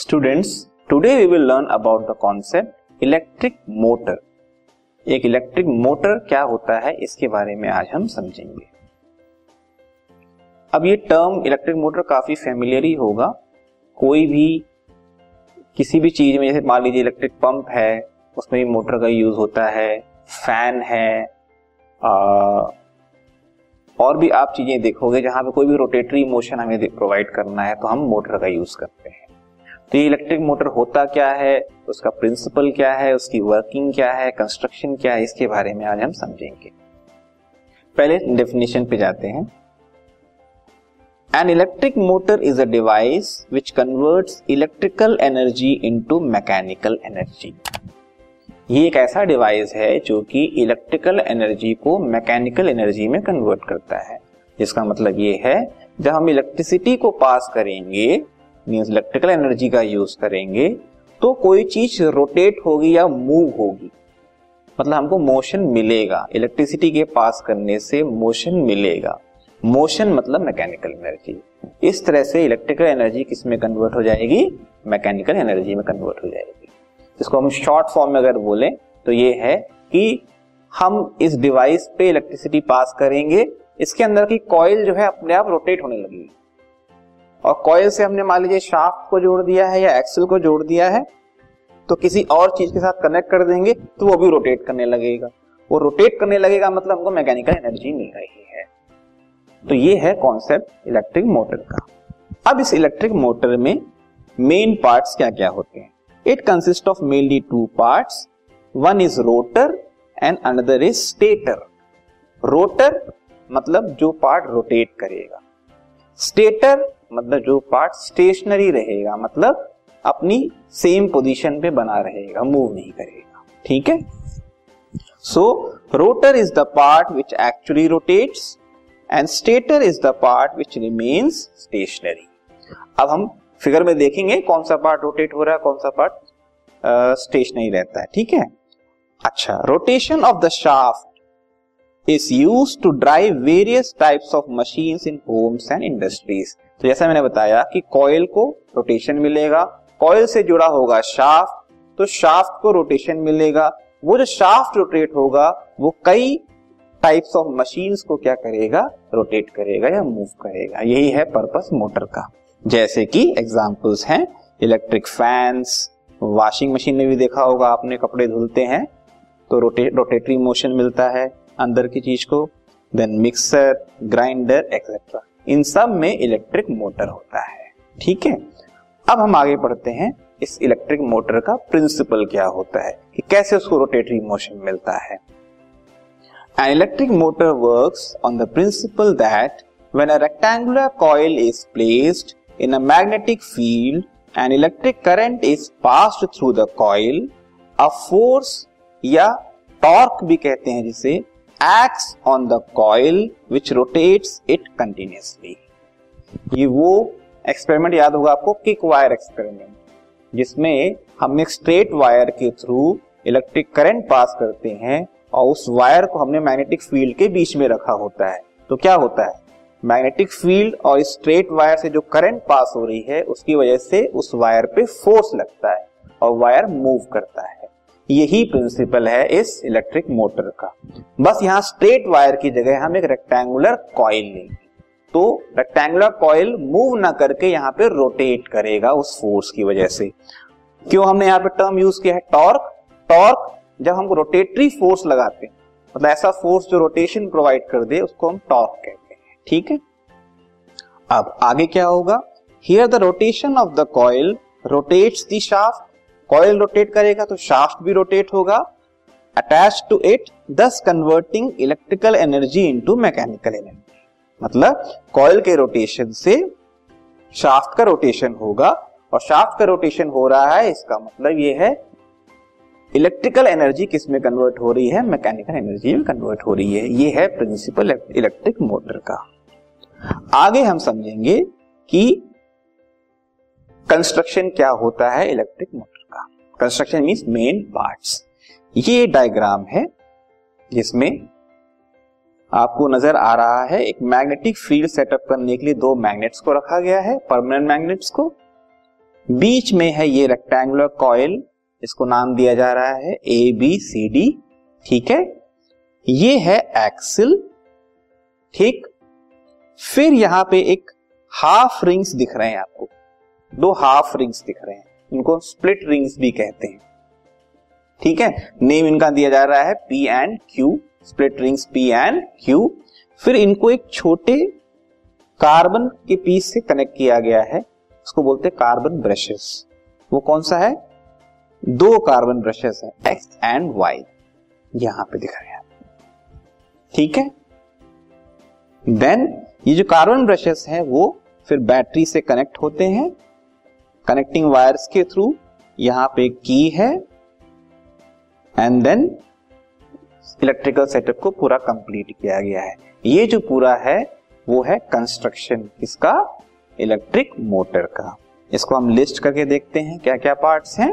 Students today we will learn about the concept electric motor एक electric motor क्या होता है इसके बारे में आज हम समझेंगे। अब ये टर्म इलेक्ट्रिक मोटर काफ़ी फेमिलियर ही होगा। कोई भी किसी भी चीज़ में जैसे मान लीजिए इलेक्ट्रिक पंप है उसमें भी मोटर का यूज़ होता है फ़ैन है आ, और भी आप चीज़ें देखोगे जहाँ पे कोई भी रोटेटरी मोशन हमें प्रोवाइड करना है तो हम मोटर का यूज़ करते हैं। तो ये इलेक्ट्रिक मोटर होता क्या है? उसका प्रिंसिपल क्या है? उसकी वर्किंग क्या है? कंस्ट्रक्शन क्या है? इसके बारे में आज हम समझेंगे। पहले डेफिनेशन पे जाते हैं। An electric motor is a device which converts electrical energy into mechanical energy ये एक ऐसा डिवाइस है जो कि इलेक्ट्रिकल एनर्जी को मैकेनिकल एनर्जी में कन्वर्ट करता है। जिसका मतलब ये है, जब हम इलेक्ट्रिसिटी को पास करेंगे मीन्स इलेक्ट्रिकल एनर्जी का यूज़ करेंगे तो कोई चीज़ रोटेट होगी या मूव होगी मतलब हमको मोशन मिलेगा। इलेक्ट्रिसिटी के पास करने से मोशन मिलेगा। मोशन मतलब मैकेनिकल एनर्जी इस तरह से इलेक्ट्रिकल एनर्जी किसमें कन्वर्ट हो जाएगी? मैकेनिकल एनर्जी में कन्वर्ट हो जाएगी। इसको हम शॉर्ट फॉर्म में अगर बोले तो ये है कि हम इस डिवाइस पे इलेक्ट्रिसिटी पास करेंगे, इसके अंदर की कॉइल जो है अपने आप रोटेट होने लगेगी। और कॉयल से हमने मान लीजिए शाफ्ट को जोड़ दिया है या एक्सल को जोड़ दिया है तो किसी और चीज़ के साथ कनेक्ट कर देंगे तो वो भी रोटेट करने लगेगा। वो रोटेट करने लगेगा मतलब हमको मैकेनिकल एनर्जी मिल रही है। तो ये है कॉन्सेप्ट इलेक्ट्रिक मोटर का। अब इस इलेक्ट्रिक मोटर में मेन पार्ट्स क्या क्या होते हैं? It consist of mainly two parts one is rotor and another is stator rotor मतलब जो पार्ट रोटेट करेगा। स्टेटर मतलब जो पार्ट स्टेशनरी रहेगा मतलब अपनी सेम पोजीशन पे बना रहेगा मूव नहीं करेगा। ठीक है? So rotor is the part which actually rotates and stator is the part which remains stationary अब हम फिगर में देखेंगे कौन सा पार्ट रोटेट हो रहा है, कौन सा पार्ट स्टेशनरी रहता है। ठीक है? अच्छा rotation of the shaft is use to drive various types of machine in homes and industries तो जैसा मैंने बताया कि कॉयल को रोटेशन मिलेगा। कॉयल से जुड़ा होगा शाफ्ट तो शाफ्ट को रोटेशन मिलेगा। वो जो शाफ्ट रोटेट होगा, वो कई टाइप्स ऑफ़ मशीन्स को क्या करेगा? रोटेट करेगा या मूव करेगा। यही है पर्पस मोटर का। जैसे कि एग्जांपल्स हैं इलेक्ट्रिक फैंस वॉशिंग मशीन में भी देखा होगा आपने, कपड़े धुलते हैं तो रोटे रोटेटरी मोशन मिलता है। अंदर की चीज़ को देन मिक्सर ग्राइंडर एक्सेट्रा इन सब में इलेक्ट्रिक मोटर होता है। ठीक है? अब हम आगे बढ़ते हैं, इस इलेक्ट्रिक मोटर का प्रिंसिपल क्या होता है? कि कैसे उसको रोटेटरी मोशन मिलता है? An electric motor works on the principle that when a rectangular coil is placed in a magnetic field and electric current is passed through the coil a force या torque भी कहते हैं जिसे acts on the coil which rotates it continuously ये वो experiment याद होगा आपको किक वायर एक्सपेरिमेंट जिसमें हम एक स्ट्रेट वायर के थ्रू इलेक्ट्रिक करंट पास करते हैं और उस वायर को हमने मैग्नेटिक फ़ील्ड के बीच में रखा होता है। तो क्या होता है? मैग्नेटिक फ़ील्ड और स्ट्रेट वायर से जो करंट पास हो रही है, उसकी वजह से उस वायर पे फोर्स लगता है और वायर मूव करता है। यही प्रिंसिपल है इस इलेक्ट्रिक मोटर का। बस यहाँ स्ट्रेट वायर की जगह हम एक रेक्टेंगुलर कॉइल लेंगे। तो रेक्टेंगुलर कॉइल मूव ना करके यहाँ पे रोटेट करेगा उस फोर्स की वजह से। क्यों हमने यहाँ पे टर्म यूज़ किया है? टॉर्क टॉर्क जब हम रोटेटरी फोर्स लगाते हैं मतलब ऐसा फोर्स जो रोटेशन प्रोवाइड कर दे, उसको हम टॉर्क कहते हैं। ठीक है? अब आगे क्या होगा? Here the rotation of the coil rotates the shaft coil rotate करेगा तो शाफ्ट भी रोटेट होगा। Attach to it this converting electrical energy into mechanical energy मतलब कॉयल के रोटेशन से शाफ्ट का रोटेशन होगा और शाफ्ट का रोटेशन हो रहा है, इसका मतलब ये है इलेक्ट्रिकल एनर्जी किसमें कन्वर्ट हो रही है? मैकेनिकल एनर्जी में कन्वर्ट हो रही है। ये है प्रिंसिपल इलेक्ट्रिक मोटर का। आगे हम समझेंगे कि कंस्ट्रक्शन क्या होता है electric motor construction means main parts ये डायग्राम है, जिसमें आपको नज़र आ रहा है, एक मैग्नेटिक फ़ील्ड सेटअप करने के लिए दो मैग्नेट्स को रखा गया है परमानेंट मैग्नेट्स को। बीच में है ये रेक्टेंगुलर कॉयल इसको नाम दिया जा रहा है ए बी सी डी ठीक है? ये है एक्सिल ठीक? फिर यहाँ पे एक हाफ़ रिंग्स दिख रहे हैं आपको। दो हाफ़ रिंग्स दिख रहे हैं। इनको स्प्लिट रिंग्स भी कहते हैं। ठीक है? नेम इनका दिया जा रहा है P and Q split rings P and Q फिर इनको एक छोटे कार्बन के पीस से कनेक्ट किया गया है। उसको बोलते हैं कार्बन ब्रशेस वो कौन सा है? दो कार्बन ब्रशेस है एक्स एंड वाई यहाँ पे दिख रहे हैं। ठीक है? देन ये जो कार्बन ब्रशेस हैं, वो फिर बैटरी से कनेक्ट होते हैं। कनेक्टिंग वायर्स के थ्रू यहाँ पे की है एंड देन इलेक्ट्रिकल सेटअप को पूरा कंप्लीट किया गया है। ये जो पूरा है, वो है कंस्ट्रक्शन किसका इलेक्ट्रिक मोटर का। इसको हम लिस्ट करके देखते हैं क्या क्या पार्ट्स हैं।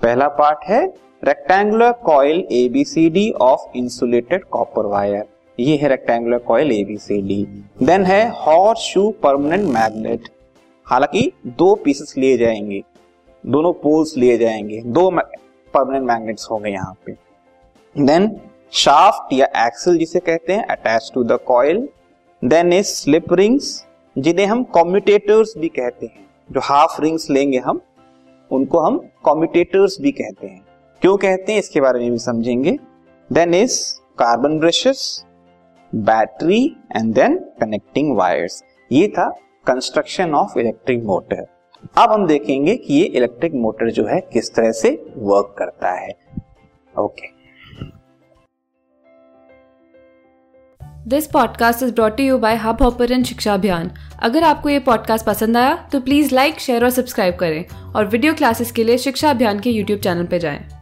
पहला पार्ट है rectangular coil A B C D of insulated copper wire ये है rectangular coil A B C D then है हॉर्स शू परमानेंट मैग्नेट हालाँकि दो पीसेस लिए जाएँगे। दोनों पोल्स लिए जाएँगे। दो परमानेंट मैग्नेट्स होंगे यहाँ पे। देन शाफ्ट या एक्सल जिसे कहते हैं attach to the coil then is slip rings जिन्हें हम कॉम्यूटेटर्स भी कहते हैं। जो हाफ़ रिंग्स लेंगे हम, उनको हम कॉम्यूटेटर्स भी कहते हैं। क्यों कहते हैं, इसके बारे में भी समझेंगे। Then is carbon brushes battery and then connecting wires ये था कंस्ट्रक्शन ऑफ़ इलेक्ट्रिक मोटर अब हम देखेंगे कि ये इलेक्ट्रिक मोटर जो है, किस तरह से वर्क करता है। Okay this podcast is brought you by Hubhopper Shiksha Abhiyan अगर आपको ये पॉडकास्ट पसंद आया तो प्लीज़ लाइक शेयर और सब्सक्राइब करें। और वीडियो क्लासेस के लिए शिक्षा अभियान के यूट्यूब चैनल पर जाएँ।